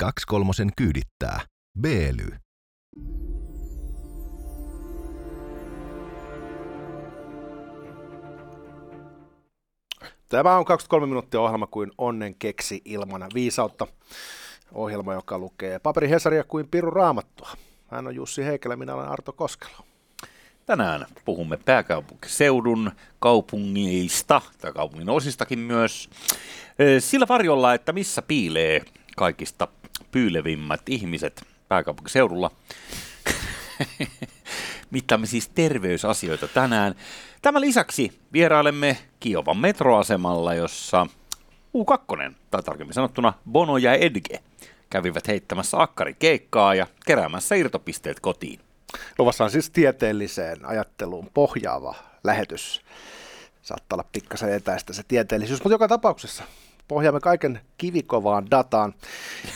Kaksi kolmosen kyydittää. Beely. Tämä on 23 minuuttia ohjelma kuin onnen keksi ilman viisautta. Ohjelma, joka lukee paperi Hesaria kuin Piru Raamattua. Hän on Jussi Heikelä, minä olen Arto Koskelo. Tänään puhumme pääkaupunkiseudun kaupungeista, tai kaupungin osistakin myös, sillä varjolla, että missä piilee kaikista pyylevimmät ihmiset pääkaupunkiseudulla. Mittaamme siis terveysasioita tänään. Tämän lisäksi vierailemme Kiovan metroasemalla, jossa U2, tai tarkemmin sanottuna Bono ja Edge, kävivät heittämässä akkarikeikkaa ja keräämässä irtopisteet kotiin. Luvassa on siis tieteelliseen ajatteluun pohjaava lähetys. Saattaa olla pikkasen etäistä se tieteellisyys, mutta joka tapauksessa pohjaamme kaiken kivikovaan dataan.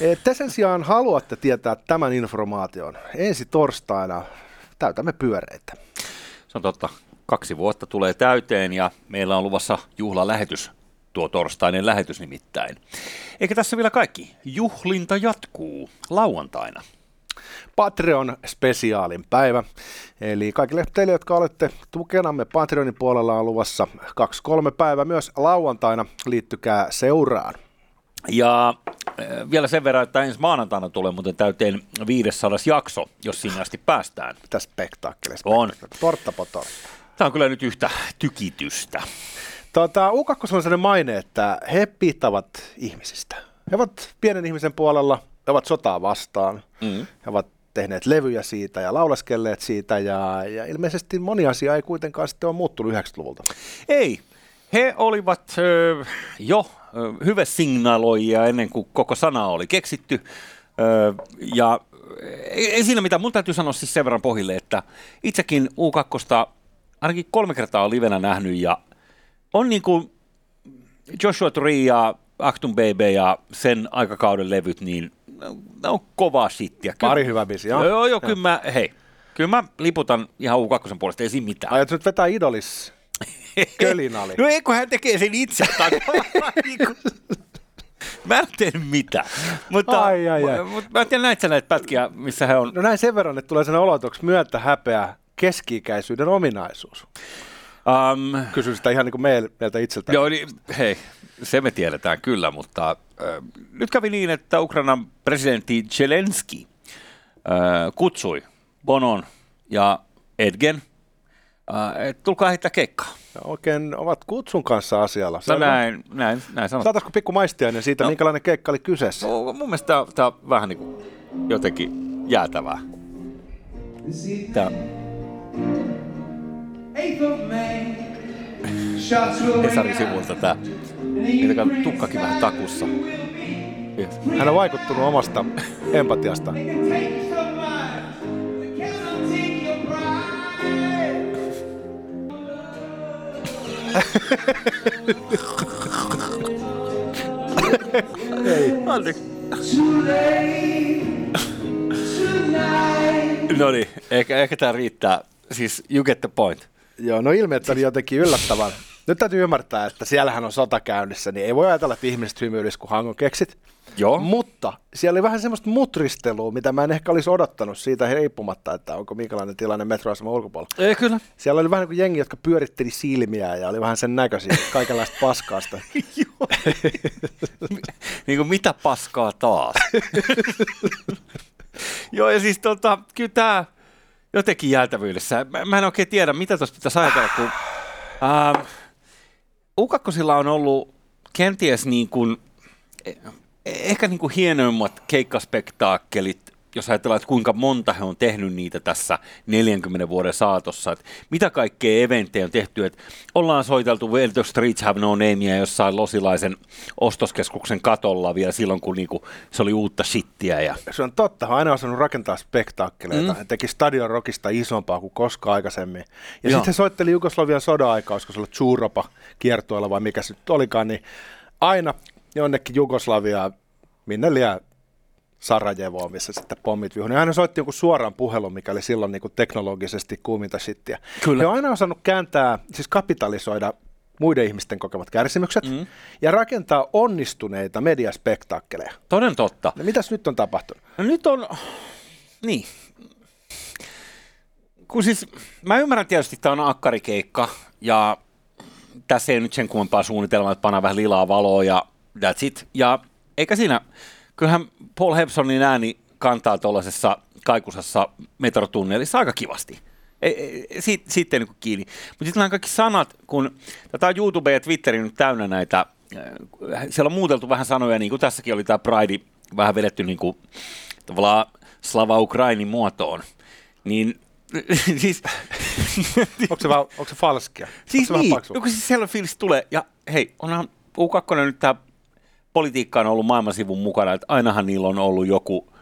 E, te sen sijaan haluatte tietää tämän informaation. Ensi torstaina täytämme pyöreitä. Se on totta. Kaksi vuotta tulee täyteen ja meillä on luvassa juhlalähetys, tuo torstainen lähetys nimittäin. Eikä tässä vielä kaikki. Juhlinta jatkuu lauantaina. Patreon-spesiaalin päivä. Eli kaikille teille, jotka olette tukenamme Patreonin puolella on luvassa 2-3 päivä myös lauantaina. Liittykää seuraan. Ja äh, vielä sen verran, että ensi maanantaina tulee muuten täyteen 500 jakso, jos sinne asti päästään. Mitä spektaakkeli? On. Tortta po tortta. Tämä on kyllä nyt yhtä tykitystä. Tota, U2 on sellainen maine, että he piittavat ihmisistä. He ovat pienen ihmisen puolella, he ovat sotaa vastaan, mm. he ovat tehneet levyjä siitä ja lauleskelleet siitä ja, ja ilmeisesti moni asia ei kuitenkaan sitten ole muuttunut 90-luvulta. Ei. He olivat ö, jo signaloija ennen kuin koko sana oli keksitty. Ö, ja ei, ei siinä mitään. Mun täytyy sanoa siis sen verran pohjille, että itsekin U2 ainakin kolme kertaa on livenä nähnyt ja on niin kuin Joshua Tree ja Actum Baby ja sen aikakauden levyt, niin ne on kovaa shittiä. Pari hyvä bisi, joo. Joo, joo, kyllä mä, hei, kyllä mä liputan ihan U2 puolesta, ei siinä mitään. Aiot nyt vetää idolis kölinali. no eikö hän tekee sen itse. Niinku- mä en tee mitään. Mutta, ai, ai, ai. Mutta mä en tiedä, näitä näitä pätkiä, missä he on. No näin sen verran, että tulee sen olotoksi myöntä häpeä keski-ikäisyyden ominaisuus. Um, Kysyn sitä ihan niin kuin meiltä itseltä. Joo, niin, hei, se me tiedetään kyllä, mutta äh, nyt kävi niin, että Ukrainan presidentti Zelensky äh, kutsui Bonon ja Edgen, äh, että tulkaa heittää keikkaa. Ja oikein ovat kutsun kanssa asialla. No näin, näin, näin sanotaan. Saataisiko pikku maistiainen siitä, no, minkälainen keikka oli kyseessä? No, mun mielestä tämä on vähän niin kuin jotenkin jäätävää. Tämä Hesarin sivulta tää. Niitä tukkakin vähän takussa. Hän on vaikuttunut omasta empatiasta. Ei. No niin, ehkä, ehkä tämä riittää. Siis you get the point. Joo, no ilmeet oli jotenkin yllättävän. Nyt täytyy ymmärtää, että siellähän on sota käynnissä, niin ei voi ajatella, että ihmiset hymyilis, kun hangon keksit. Joo. Mutta siellä oli vähän semmoista mutristelua, mitä mä en ehkä olisi odottanut siitä riippumatta, että onko minkälainen tilanne metroaseman ulkopuolella. Ei kyllä. Siellä oli vähän niin kuin jengi, jotka pyöritteli silmiä ja oli vähän sen näköisiä, kaikenlaista paskaasta. Joo. niin kuin mitä paskaa taas? Joo, ja siis tota, kyllä tämä jotenkin jäätävyydessä. Mä, mä en oikein tiedä, mitä tuosta pitäisi ajatella, kun äh, U2 on ollut kenties niin kuin, eh, ehkä niin kuin hienoimmat keikkaspektaakkelit jos ajatellaan, että kuinka monta he on tehnyt niitä tässä 40 vuoden saatossa, että mitä kaikkea eventtejä on tehty, että ollaan soiteltu Where the Streets Have No Namea jossain losilaisen ostoskeskuksen katolla vielä silloin, kun niinku se oli uutta shittiä. Ja... Se on totta, hän aina osannut rakentaa spektaakkeleita, mm. teki Stadion Rockista isompaa kuin koskaan aikaisemmin. Ja sitten he soitteli Jugoslavian sodan-aikaa, olisiko se ollut Churopa kiertueella vai mikä se nyt olikaan, niin aina jonnekin Jugoslaviaa, minne liian Sarajevoa, missä sitten pommit vihui. Hän soitti jonkun suoran puhelun, mikä oli silloin niin kuin teknologisesti kuuminta shittiä. Kyllä. He on aina osannut kääntää, siis kapitalisoida muiden ihmisten kokemat kärsimykset mm. ja rakentaa onnistuneita mediaspektaakkeleja. Toden totta. No mitäs nyt on tapahtunut? No nyt on, niin. Kun siis, mä ymmärrän tietysti, että tämä on akkarikeikka ja tässä ei nyt sen kummempaa suunnitelmaa, että pannaan vähän lilaa valoa ja that's it. Ja eikä siinä, kyllähän Paul Hepsonin ääni kantaa tuollaisessa kaikusassa metrotunnelissa aika kivasti. Ei, ei, siitä, siitä ei niin kiinni. Mutta sitten nämä kaikki sanat, kun tätä on YouTube ja Twitteri nyt täynnä näitä, äh, siellä on muuteltu vähän sanoja, niin kuin tässäkin oli tämä Pride vähän vedetty niin kuin, tavallaan Slava Ukrainin muotoon, niin siis, onko, se vaan, onko se falskia? Siis se niin, joku siis sellainen fiilis tulee, ja hei, onhan U2 nyt tämä politiikka on ollut maailmansivun mukana, että ainahan niillä on ollut joku,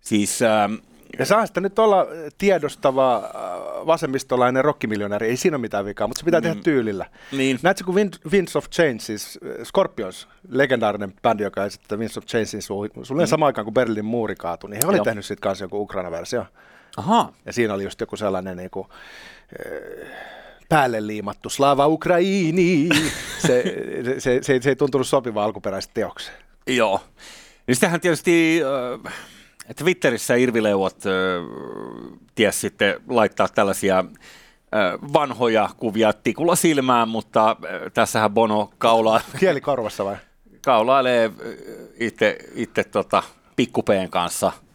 siis... Ähm, ja saa sitä nyt olla tiedostava äh, vasemmistolainen rockimiljonääri, ei siinä ole mitään vikaa, mutta se pitää mm. tehdä tyylillä. Niin. Näetkö, kun Winds of Change, siis äh, Scorpions, legendaarinen bändi, joka esittää Winds of Changein suunnilleen mm. samaan aikaan, kun Berliinin muuri kaatui, niin he oli tehnyt siitä kanssa joku Ukraina-versio. Aha. Ja siinä oli just joku sellainen niin kuin, päälle liimattu Slava Ukraini. Se, se, se, se, ei tuntunut sopiva alkuperäiset teokseen. Joo. Niin sitähän tietysti äh, Twitterissä Irvileuot äh, ties sitten laittaa tällaisia äh, vanhoja kuvia tikulla silmään, mutta äh, tässähän Bono kaulaa... Kieli korvassa vai? Kaulailee itse, itse tota, pikkupeen kanssa –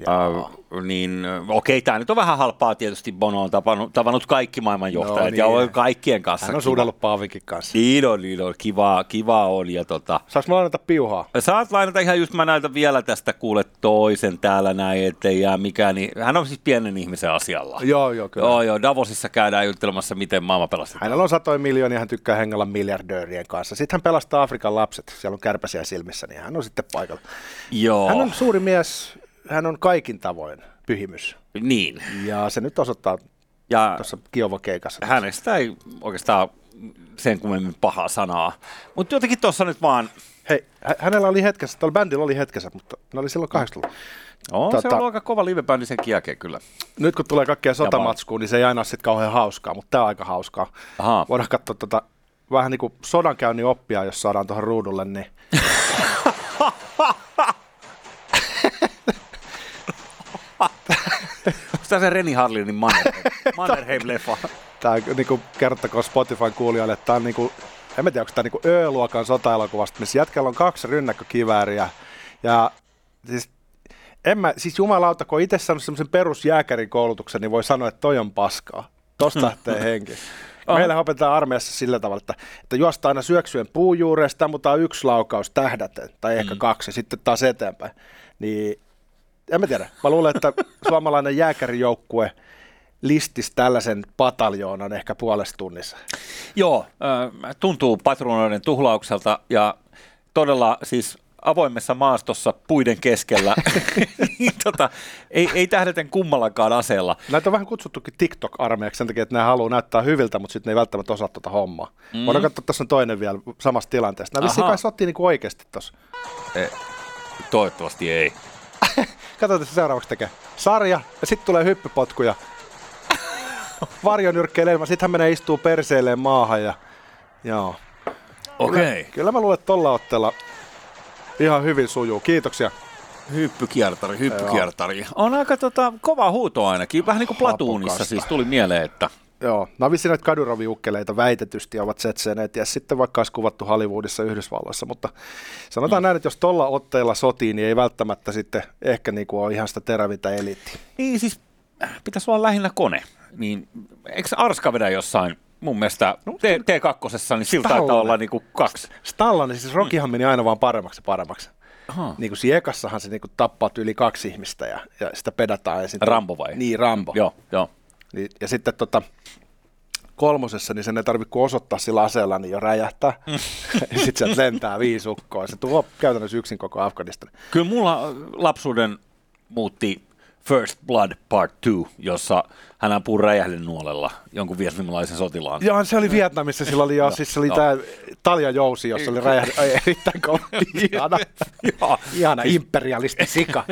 Uh, niin okei, tämä nyt on vähän halpaa tietysti. Bono on tavannut, tavannut kaikki maailman johtajat no, niin. ja on kaikkien kanssa. Hän on suudellut Paavikin kanssa. Niin on, niin on. Kiva, kiva on. Ja tota, Saanko mä lainata piuhaa? Saat lainata ihan just, mä näytän vielä tästä kuule toisen täällä näin, ettei jää mikään. Niin, hän on siis pienen ihmisen asialla. Joo, joo, kyllä. Joo, joo. Davosissa käydään juttelemassa, miten maailma pelastetaan. Hänellä on satoja miljoonia, hän tykkää hengellä miljardöörien kanssa. Sitten hän pelastaa Afrikan lapset, siellä on kärpäsiä silmissä, niin hän on sitten paikalla. Joo. Hän on suuri mies, hän on kaikin tavoin pyhimys. Niin. Ja se nyt osoittaa ja tuossa Kiovo-keikassa. Hänestä ei oikeastaan sen kummemmin pahaa sanaa. Mutta jotenkin tuossa nyt vaan... Hei, hänellä oli hetkessä, tuolla bändillä oli hetkessä, mutta ne oli silloin 80 No, tota, se on aika kova livebändi sen jälkeen kyllä. Nyt kun tulee kaikkea sotamatskuun, niin se ei aina ole sitten kauhean hauskaa, mutta tämä on aika hauskaa. Aha. Voidaan katsoa tota, vähän niin kuin sodankäynnin oppia, jos saadaan tuohon ruudulle, niin Tämä se Reni Harlinin Mannerheim, Mannerheim-leffa? Tämä niin kertokaa Spotifyn kuulijoille, että tämä on niin kuin, en tiedä, onko tämä niin Ö-luokan sota-elokuvasta, missä jätkällä on kaksi rynnäkkökivääriä. Ja siis en mä, siis jumalauta, kun itse saanut semmoisen perusjääkärin koulutuksen, niin voi sanoa, että toi on paskaa. Tosta lähtee henki. Meillä opetetaan armeijassa sillä tavalla, että, että juostaan aina syöksyen puujuuresta, mutta yksi laukaus tähdäten, tai ehkä mm. kaksi, sitten taas eteenpäin. Niin en mä tiedä. Mä luulen, että suomalainen jääkärijoukkue listis tällaisen pataljoonan ehkä puolesta tunnissa. Joo, tuntuu patruunoiden tuhlaukselta ja todella siis avoimessa maastossa puiden keskellä. Tota, ei, ei tähdeten kummallakaan aseella. Näitä on vähän kutsuttukin TikTok-armeijaksi sen takia, että ne haluaa näyttää hyviltä, mutta sitten ne ei välttämättä osaa tuota hommaa. Mm. Voidaan katsoa, tässä on toinen vielä samasta tilanteesta. Nämä vissiin kai sottiin niin oikeasti tuossa. Toivottavasti ei. Katsotaan, se seuraavaksi tekee. Sarja, ja sitten tulee hyppypotkuja. Varjonyrkkeilemä, sitten hän menee istuu perseelleen maahan ja joo. Okei. Okay. Kyllä, kyllä mä luulen, että tolla otteella ihan hyvin sujuu. Kiitoksia. Hyppykiertari, hyppykiertari. On aika tota, kova huuto ainakin. Vähän niin kuin Platuunissa siis tuli mieleen, että Joo, näitä kaduroviukkeleita väitetysti ovat setseneet ja sitten vaikka olisi kuvattu Hollywoodissa Yhdysvalloissa, mutta sanotaan mm. näin, että jos tuolla otteella sotii, niin ei välttämättä sitten ehkä niin kuin ole ihan sitä terävintä eliittiä. Niin siis pitäisi olla lähinnä kone, niin eikö Arska vedä jossain mun mielestä no, T- T2, niin sillä taitaa olla niin kuin kaksi. Stallone, siis Rockyhan meni aina vaan paremmaksi ja paremmaksi. Aha. Niin kuin Siekassahan se niin kuin tappaa yli kaksi ihmistä ja, ja sitä pedataan. Ja sitten, Rambo vai? Niin, Rambo. Joo, joo. Niin, ja sitten tota, kolmosessa, niin sen ei tarvitse kuin osoittaa sillä aseella, niin jo räjähtää. Mm. ja sitten sieltä lentää viisi ukkoa. Se tuo käytännössä yksin koko Afganistan. Kyllä mulla lapsuuden muutti First Blood Part 2, jossa hän ampuu räjähdenuolella jonkun vietnamilaisen sotilaan. Joo, se oli Vietnamissa, sillä oli jo, siis se oli Joo. tämä Talja Jousi, jossa oli räjähde, erittäin kova, ihana, Joo. ihana imperialisti sika,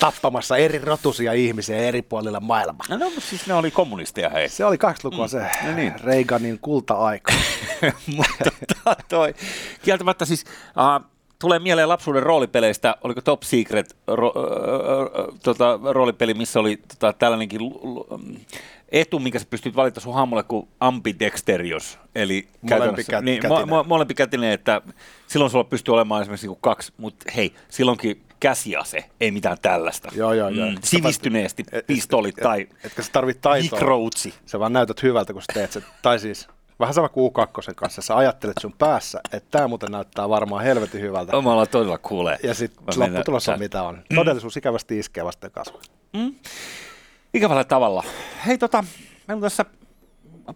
tappamassa eri rotusia ihmisiä eri puolilla maailmaa. No, no mutta siis ne oli kommunisteja hei. Se oli kaksi lukua se no niin. Reaganin kulta-aika. mutta tota, toi, kieltämättä siis uh, tulee mieleen lapsuuden roolipeleistä, oliko Top Secret ro, uh, tota, roolipeli, missä oli tota, tällainenkin mm, etu, minkä sä pystyt valita sun hahmolle kuin ambidexterios, eli käytännössä- kä- niin, kätinen. mo, mo, molempikätinen, että silloin sulla pystyy olemaan esimerkiksi niinku kaksi, mutta hei, silloinkin käsiase, ei mitään tällaista. Joo, joo, joo. Mm, sivistyneesti pistolit tai Etkä sä tarvit taitoa. mikroutsi. Sä vaan näytät hyvältä, kun sä teet sen. Tai siis vähän sama kuin U2 kanssa. Sä ajattelet sun päässä, että tämä muuten näyttää varmaan helvetin hyvältä. Ollaan todella kuulee. Ja sitten lopputulos on mitä on. Todellisuus ikävästi iskee vasten kasvoja. Ikävällä tavalla. Hei tota, meillä on tässä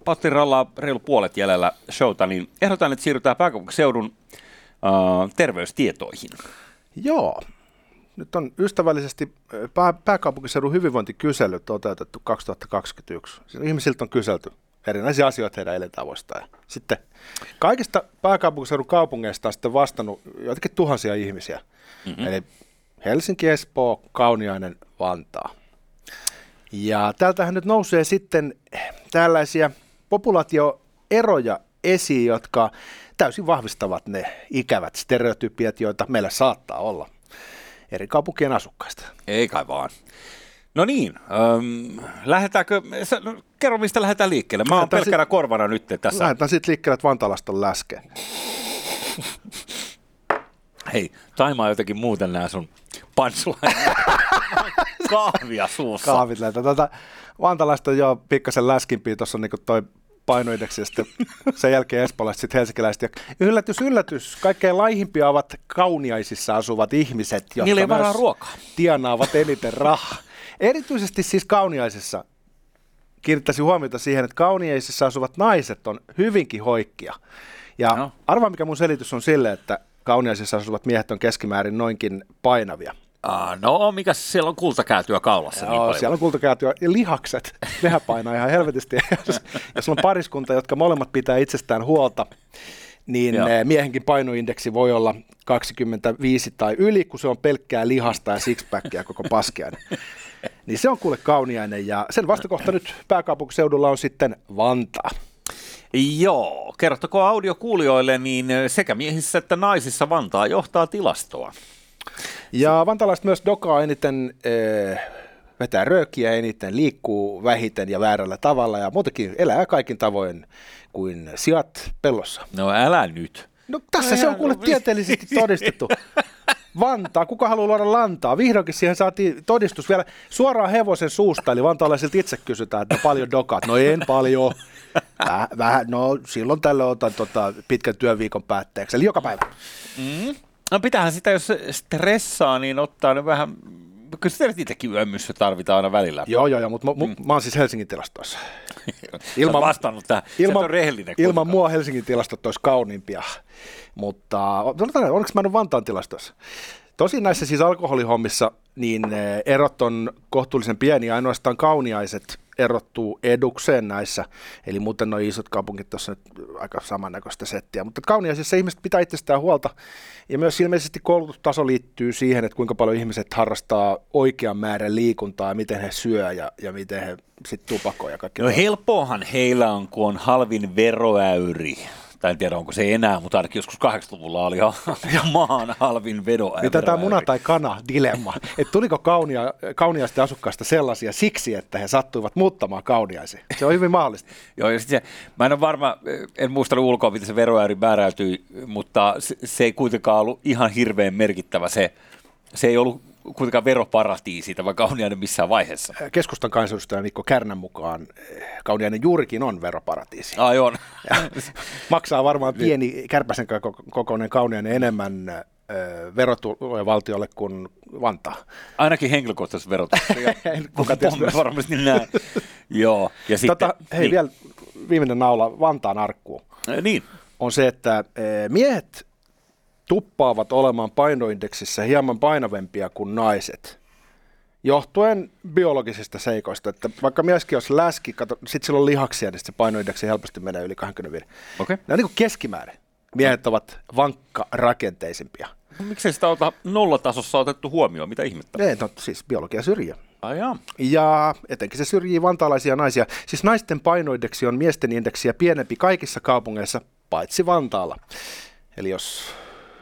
Pottiralla reilu puolet jäljellä showta, niin ehdotan, että siirrytään pääkaupunkiseudun uh, terveystietoihin. Joo. Nyt on ystävällisesti pää, pääkaupunkiseudun hyvinvointikysely toteutettu 2021. Siinä ihmisiltä on kyselty erinäisiä asioita heidän elintavoistaan. Sitten kaikista pääkaupunkiseudun kaupungeista on sitten vastannut joitakin tuhansia ihmisiä. Mm-hmm. Eli Helsinki, Espoo, Kauniainen, Vantaa. Ja täältähän nyt nousee sitten tällaisia populaatioeroja esiin, jotka täysin vahvistavat ne ikävät stereotypiat, joita meillä saattaa olla eri kaupunkien asukkaista. Ei kai vaan. No niin, ähm, lähdetäänkö, no, kerro mistä lähdetään liikkeelle. Mä oon pelkkänä korvana nyt tässä. Lähdetään sitten liikkeelle, että Vantaalasta on läske. Hei, taimaa jotenkin muuten nämä sun punchline. Kahvia suussa. Kahvit lähtee. Tuota, Vantaalasta on jo pikkasen läskimpiä, tuossa on niinku toi painoindeksi ja sitten sen jälkeen espoolaiset, sitten helsinkiläiset. Ja yllätys, yllätys, kaikkein laihimpia ovat kauniaisissa asuvat ihmiset, jotka Niillä ei varaa myös ruokaa. tienaavat eniten rahaa. Erityisesti siis kauniaisissa kiinnittäisin huomiota siihen, että kauniaisissa asuvat naiset on hyvinkin hoikkia. Ja No. arvaa, mikä mun selitys on sille, että kauniaisissa asuvat miehet on keskimäärin noinkin painavia. Ah, no, mikä siellä on kultakäytyä kaulassa niin Joo, paljon? siellä on kultakäytyä ja lihakset, nehän painaa ihan helvetisti. jos, jos on pariskunta, jotka molemmat pitää itsestään huolta, niin Joo. eh, miehenkin painoindeksi voi olla 25 tai yli, kun se on pelkkää lihasta ja sixpackia koko paskiainen. Niin se on kuule kauniainen ja sen vastakohta nyt pääkaupunkiseudulla on sitten Vantaa. Joo, kertokaa audiokuulijoille, niin sekä miehissä että naisissa Vantaa johtaa tilastoa. Ja vantalaiset myös dokaa eniten, eh, vetää röökiä eniten, liikkuu vähiten ja väärällä tavalla ja muutenkin elää kaikin tavoin kuin sijat pellossa. No älä nyt. No tässä No se on kuule tieteellisesti todistettu. Vantaa, kuka haluaa luoda lantaa? Vihdoinkin siihen saatiin todistus vielä suoraan hevosen suusta, eli vantaalaisilta itse kysytään, että paljon dokaat. No en paljon. Väh, vähän, no silloin tällöin otan tota, pitkän työviikon päätteeksi, eli joka päivä. No pitäähän sitä, jos stressaa, niin ottaa ne vähän, kyllä sitä nyt itsekin yömyssä tarvitaan aina välillä. Joo, joo, joo, mutta mä, mm. mä oon siis Helsingin tilastoissa. Ilman, vastannut tähän. Ilman, on rehellinen. ilman kuitenkaan. mua Helsingin tilastot olisi kauniimpia, mutta sanotaan, onneksi mä en ole Vantaan tilastoissa. Tosin näissä siis alkoholihommissa niin eh, erot on kohtuullisen pieniä, ainoastaan kauniaiset erottuu edukseen näissä, eli muuten nuo isot kaupungit tuossa nyt aika samannäköistä settiä, mutta kauniaisissa ihmiset pitää itsestään huolta, ja myös ilmeisesti koulutustaso liittyy siihen, että kuinka paljon ihmiset harrastaa oikean määrän liikuntaa, miten he syö ja, ja miten he sitten tupakoi ja kaikki. No helppoahan heillä on, kun on halvin veroäyri. Tai en tiedä, onko se enää, mutta ainakin joskus 80-luvulla oli maan halvin veroäyri. Mitä tämä muna tai kana dilemma, että tuliko kaunia, kauniaisten asukkaista sellaisia siksi, että he sattuivat muuttamaan kauniaisiin? Se on hyvin mahdollista. Joo, ja se, mä en ole varma, en muista ulkoa, miten se veroäyri määräytyi, mutta se, se ei kuitenkaan ollut ihan hirveän merkittävä. Se, se ei ollut kuitenkaan veroparatiisi tämä kauniainen missään vaiheessa. Keskustan kansanedustaja Mikko Kärnän mukaan eh, kauniainen juurikin on veroparatiisi. Ai on. Maksaa varmaan pieni kärpäsen koko- kokoinen kauniainen enemmän ö, verotuloja valtiolle kuin Vantaa. Ainakin henkilökohtaisesti verotuksia. Kuka ties varmasti näin. Joo. Ja sitten, Tota, hei, niin, vielä viimeinen naula Vantaan arkkuun. Niin. on se, että eh, miehet tuppaavat olemaan painoindeksissä hieman painavempia kuin naiset. johtuen biologisista seikoista, että vaikka mieskin olisi läski, kato, sit sillä on lihaksia, niin se painoindeksi helposti menee yli 25. Okei. Ne on niin kuin keskimäärin. Miehet ovat vankka rakenteisimpia. Miksei sitä ota nollatasossa otettu huomioon? Mitä ihmettä? Ne, no, siis biologia syrjii. Ai jaa. Ja etenkin se syrjii vantaalaisia naisia. Siis naisten painoindeksi on miesten indeksiä pienempi kaikissa kaupungeissa, paitsi Vantaalla. Eli jos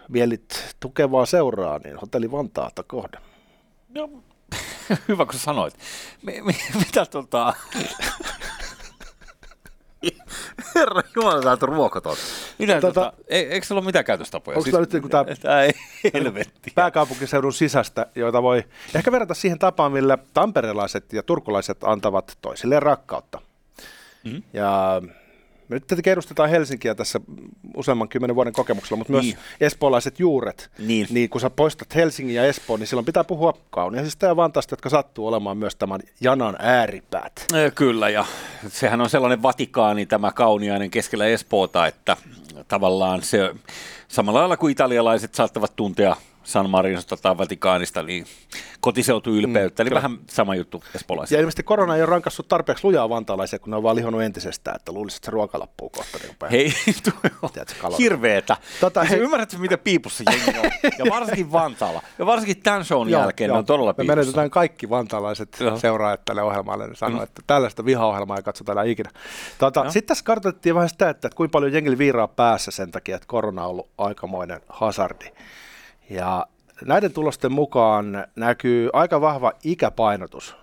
mielit tukevaa seuraa, niin hotelli Vantaata kohde. No, hyvä kun sanoit. Mi- mi- mitä tota... Herra Jumala, sä oot ruokoton. Mitä tota, Tota- tota, e- eikö sulla ole mitään käytöstapoja? Onko tää nyt niinku tää- Tää ei helvetti. pääkaupunkiseudun sisästä, joita voi ehkä verrata siihen tapaan, millä tamperelaiset ja turkulaiset antavat toisilleen rakkautta. Mhm. Ja me nyt tietenkin edustetaan Helsinkiä tässä useamman kymmenen vuoden kokemuksella, mutta myös Niin. espoolaiset juuret. Niin. niin kun sä poistat Helsingin ja Espoon, niin silloin pitää puhua kauniaisista ja Vantaasta, jotka sattuu olemaan myös tämän janan ääripäät. Kyllä, ja sehän on sellainen Vatikaani tämä kauniainen keskellä Espoota, että tavallaan se samalla lailla kuin italialaiset saattavat tuntea San Marinosta tai Vatikaanista, niin kotiseutuylpeyttä, mm, eli kyllä. vähän sama juttu Ja espoolaisilla. ilmeisesti korona ei ole rankassut tarpeeksi lujaa vantaalaisia, kun ne on vaan lihonut entisestään, että luulisit, että se ruoka loppuu kohta. Niin Hei, tuo on Tiedätkö, hirveetä. Tota, hei- Ymmärrätkö, mitä piipussa jengi on? Ja varsinkin Vantaalla. Ja varsinkin tämän shown Joo, jälkeen joo. ne on todella Me piipussa. menetetään kaikki vantaalaiset Joo. seuraajat tälle ohjelmalle. Ne sanoo, Mm. että tällaista vihaohjelmaa ei katsota enää ikinä. Tota. Sitten tässä kartoitettiin vähän sitä, että, että kuinka paljon jengillä viiraa päässä sen takia, että korona on ollut aikamoinen hazardi. Ja näiden tulosten mukaan näkyy aika vahva ikäpainotus.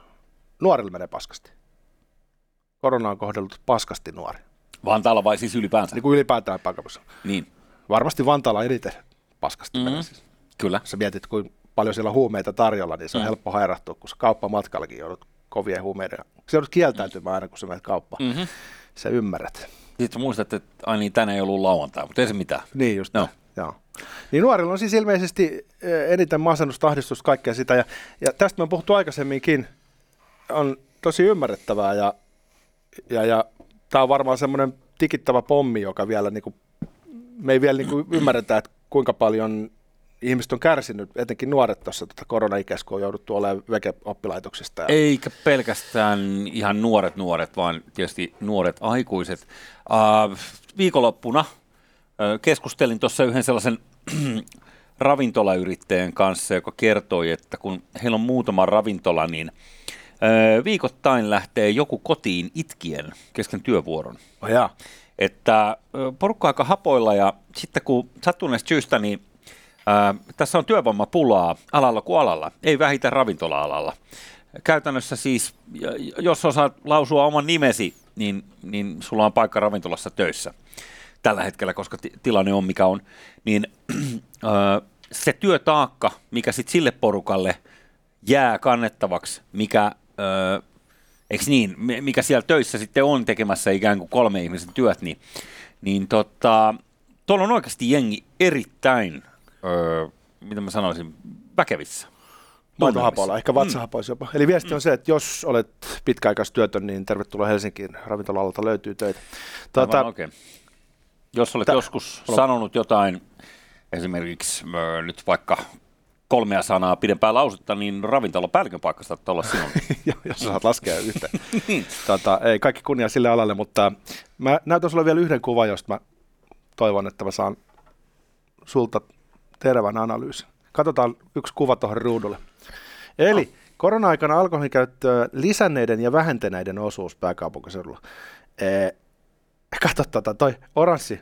Nuorille menee paskasti. Korona on kohdellut paskasti nuori. Vantaalla vai siis ylipäänsä? Niin kuin ylipäätään paikallissa. Niin, Varmasti Vantaalla eniten paskasti Mhm. menee. Siis. kyllä. Sä mietit, kuinka paljon siellä on huumeita tarjolla, niin se on Mm. helppo hairahtua, kun kauppamatkallakin joudut kovien huumeiden. Sä joudut kieltäytymään aina, kun sä menet kauppaan. Mm-hmm. Sä ymmärrät. Sitten muistat, että ai niin, tänään ei ollut lauantai, mutta ei se mitään. Niin just no. Joo. Niin nuorilla on siis ilmeisesti eh, eniten masennusta, ahdistusta, kaikkea sitä. Ja, ja tästä me on puhuttu aikaisemminkin. On tosi ymmärrettävää ja, ja, ja tämä on varmaan semmoinen tikittävä pommi, joka vielä niinku, me ei vielä niinku ymmärretä, että kuinka paljon ihmiset on kärsinyt, etenkin nuoret tuossa tota korona-ikässä, kun on jouduttu olemaan veke-oppilaitoksista. Eikä pelkästään ihan nuoret nuoret, vaan tietysti nuoret aikuiset. Uh, viikonloppuna keskustelin tuossa yhden sellaisen ravintolayrittäjän kanssa, joka kertoi, että kun heillä on muutama ravintola, niin viikoittain lähtee joku kotiin itkien kesken työvuoron. Oh, jaa. että porukka aika hapoilla ja sitten kun sattuneesta syystä, niin ää, tässä on työvoimapulaa alalla kuin alalla, ei vähiten ravintola-alalla. Käytännössä siis, jos osaat lausua oman nimesi, niin, niin sulla on paikka ravintolassa töissä tällä hetkellä, koska ti- tilanne on mikä on, niin ö, se työtaakka, mikä sitten sille porukalle jää kannettavaksi, mikä ö, eikö niin, mi- mikä siellä töissä sitten on tekemässä ikään kuin kolme ihmisen työt, niin, niin tota, tuolla on oikeasti jengi erittäin, öö, mitä mä sanoisin, väkevissä. Maitohapoilla, ehkä Mm. vatsahapoissa jopa. Eli viesti on se, että jos olet pitkäaikaistyötön, niin tervetuloa Helsinkiin. Ravintola-alalta löytyy töitä. Tuota, Tuota, oikein. Jos olet Tä- joskus sanonut jotain, esimerkiksi öö, nyt vaikka kolmea sanaa pidempää lausetta, niin ravintolapäällikön paikka saattaa olla sinun. jos saat laskea yhtä. tota, ei kaikki kunnia sille alalle, mutta mä näytän sulle vielä yhden kuvan, josta mä toivon, että mä saan sulta terävän analyysin. Katsotaan yksi kuva tuohon ruudulle. Eli korona-aikana alkoholin käyttöä lisänneiden ja vähentäneiden osuus pääkaupunkiseudulla. Ee, kato tota, toi oranssi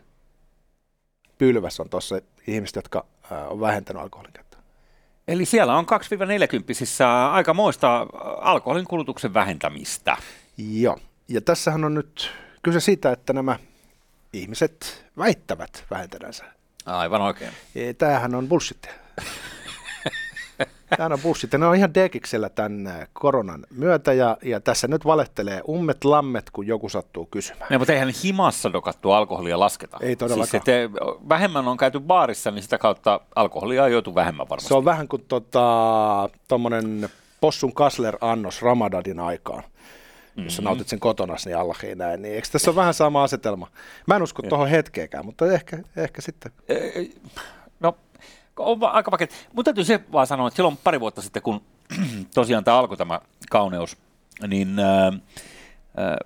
pylväs on tuossa ihmiset, jotka ää, on vähentänyt alkoholin käyttöä. Eli siellä on 2-40 aika moista alkoholin kulutuksen vähentämistä. Joo, ja tässähän on nyt kyse siitä, että nämä ihmiset väittävät vähentäneensä. Aivan oikein. Tämähän on bullshit. Tämä on bullshit. Ne on ihan dekiksellä tämän ä, koronan myötä ja, ja tässä nyt valehtelee ummet lammet, kun joku sattuu kysymään. Ne, mutta eihän himassa dokattua alkoholia lasketa. Ei todellakaan. Siis, että vähemmän on käyty baarissa, niin sitä kautta alkoholia on joutu vähemmän varmasti. Se on vähän kuin tota, tommonen possun kasler-annos Ramadadin aikaan. Mm-hmm. Jos sä nautit sen kotona, niin Allah ei näe. Niin eikö tässä ole vähän sama asetelma? Mä en usko tuohon hetkeäkään, mutta ehkä, ehkä sitten. On va- aika vaikea. Mutta täytyy se vaan sanoa, että silloin pari vuotta sitten, kun tosiaan tämä alkoi tämä kauneus, niin ää, ää,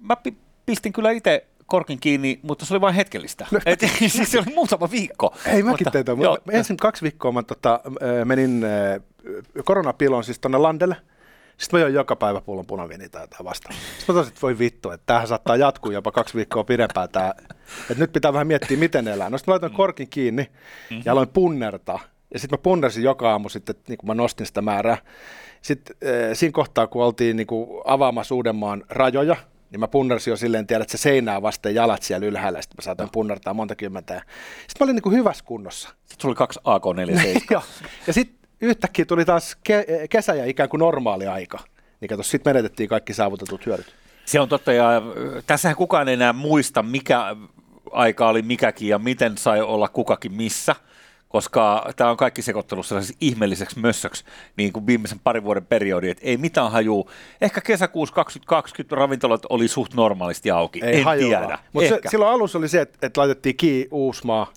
mä pi- pistin kyllä itse korkin kiinni, mutta se oli vain hetkellistä. Et, siis se oli muutama viikko. Ei mäkin mutta, tein Mä Ensin kaksi viikkoa mä tota, ö, menin koronapiloon siis tonne landelle. Sitten mä join joka päivä pullon punaviiniä tai jotain vastaan. Sitten mä tosin, että voi vittu, että tämähän saattaa jatkuu jopa kaksi viikkoa pidempään. Tää. Että nyt pitää vähän miettiä, miten elää. No sitten mä laitoin korkin kiinni ja aloin punnertaa. Ja sitten mä punnersin joka aamu sitten, niin kun mä nostin sitä määrää. Sitten äh, siinä kohtaa, kun oltiin niin kuin avaamassa Uudenmaan rajoja, niin mä punnersin jo silleen, tiedät, että se seinää vasten jalat siellä ylhäällä, sitten mä saatoin punnertaa monta kymmentä. Ja Sitten mä olin niin kuin hyvässä kunnossa. Sitten sulla oli kaksi AK-47. Joo. Ja sitten yhtäkkiä tuli taas ke- kesä ja ikään kuin normaali aika. Niin kato, sitten menetettiin kaikki saavutetut hyödyt. Se on totta, ja äh, tässähän kukaan ei enää muista, mikä aika oli mikäkin ja miten sai olla kukakin missä, koska tämä on kaikki sekoittanut sellaiseksi ihmeelliseksi mössöksi niin kuin viimeisen parin vuoden periodi, että ei mitään hajuu. Ehkä kesäkuussa 2020 ravintolat oli suht normaalisti auki, en tiedä. Mutta silloin alussa oli se, että, että laitettiin kiinni Uusmaa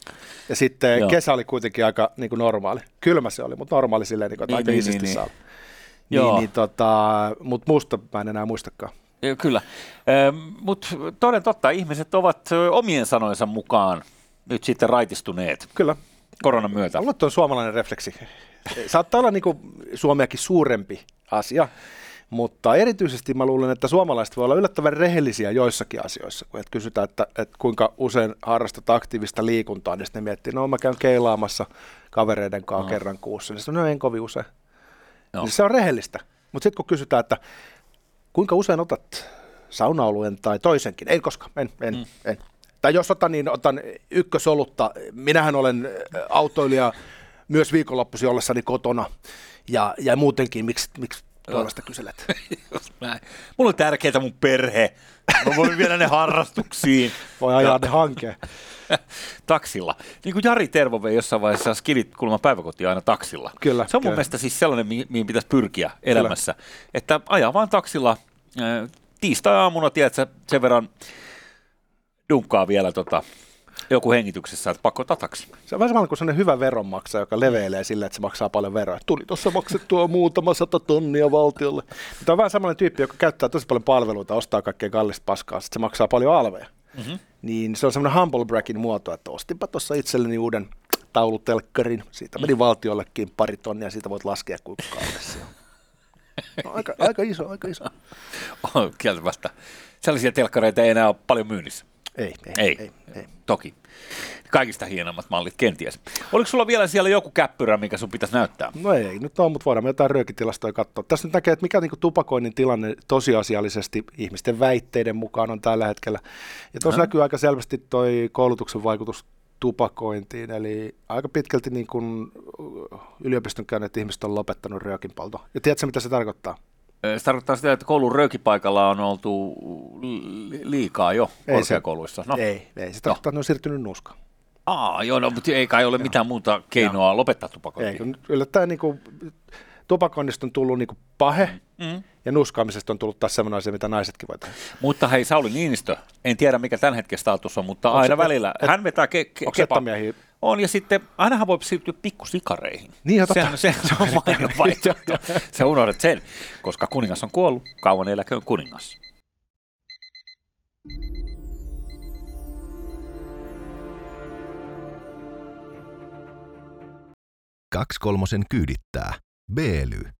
ja sitten Joo. Kesä oli kuitenkin aika niin kuin normaali. Kylmä se oli, mutta normaali silleen, niin kuin, että Niin, aika niin, iisisti niin, saa. niin. Niin, Joo. niin, tota, mutta muusta mä en enää muistakaan. Kyllä, mutta toden totta, ihmiset ovat omien sanojensa mukaan nyt sitten raitistuneet Kyllä. Koronan myötä. Mulla on suomalainen refleksi. Saattaa olla niin kuin Suomeakin suurempi asia, mutta erityisesti mä luulen, että suomalaiset voi olla yllättävän rehellisiä joissakin asioissa. Kun et kysytään, että, että kuinka usein harrastat aktiivista liikuntaa, niin sitten ne miettii, no mä käyn keilaamassa kavereiden kanssa No. kerran kuussa. Niin sanoo, no en kovin usein. No. No. Niin se on rehellistä. Mutta sitten kun kysytään, että kuinka usein otat saunaoluen tai toisenkin, en koskaan, en, en, mm. en. Tai jos otan, niin otan ykkösolutta. Minähän olen äh, autoilija myös viikonloppuisin ollessani kotona. Ja, ja muutenkin, miksi, miksi tuollaista kyselet? Just näin. Mulla on tärkeää mun perhe. Mä voin viedä ne harrastuksiin. Voi ajaa ne hankeen. taksilla. Niin kuin Jari Tervo vei jossain vaiheessa skidit kulman päiväkotiin aina taksilla. Kyllä, Se on mun kyllä. mielestä siis sellainen, mi- mihin pitäisi pyrkiä elämässä. Että ajaa vaan taksilla äh, tiistai-aamuna, tiedätkö, sen verran dunkkaa vielä tota, joku hengityksessä, että pakko ottaa taksi. Se on vähän samalla kuin sellainen hyvä veronmaksaja, joka leveilee sillä, että se maksaa paljon veroa. Tuli tuossa maksettua muutama sata tonnia valtiolle. Tämä on vähän samanlainen tyyppi, joka käyttää tosi paljon palveluita, ostaa kaikkea kallista paskaa, sitten se maksaa paljon alveja. Mm-hmm. Niin se on semmoinen humble bragin muoto, että ostinpa tuossa itselleni uuden taulutelkkarin. Siitä meni valtiollekin pari tonnia, siitä voit laskea kuinka kallis se on. No, aika, aika iso, aika iso. Kieltämättä. Sellaisia telkkareita ei enää ole paljon myynnissä. Ei, ei, Ei. ei. ei. Toki. Kaikista hienommat mallit kenties. Oliko sulla vielä siellä joku käppyrä, mikä sun pitäisi näyttää? No ei nyt on, mutta voidaan me jotain röökitilastoja katsoa. Tässä nyt näkee, että mikä niinku tupakoinnin tilanne tosiasiallisesti ihmisten väitteiden mukaan on tällä hetkellä. Ja tuossa näkyy aika selvästi toi koulutuksen vaikutus tupakointiin, eli aika pitkälti niin kuin yliopiston käyneet ihmiset on lopettanut röökinpolton. Ja tiedätkö, mitä se tarkoittaa? Se tarkoittaa sitä, että koulun röökipaikalla on oltu li- liikaa jo Ei se- korkeakouluissa. No. Ei, ei. Se tarkoittaa, että ne on siirtynyt nuuskaan. Aa, joo, no, mutta ei kai ole mitään muuta keinoa lopettaa tupakointia. Ei, yllättäen niin kuin, tupakoinnista on tullut niin kuin pahe, Mm. ja nuskaamisesta on tullut taas sellainen asia, mitä naisetkin voi tehdä. Mutta hei, Sauli Niinistö, en tiedä mikä tämän hetken status on, mutta Onko aina se- välillä. et- Hän vetää ke- ke- kepa. settamiehiä? On, ja sitten ainahan voi siirtyä pikkusikareihin. Niin, ja totta. Sehän, se, se on mainio vaihtoehto. Sä unohdat sen, koska kuningas on kuollut, kauan eläköön kuningas. Kaksi kolmosen kyydittää. B-ly.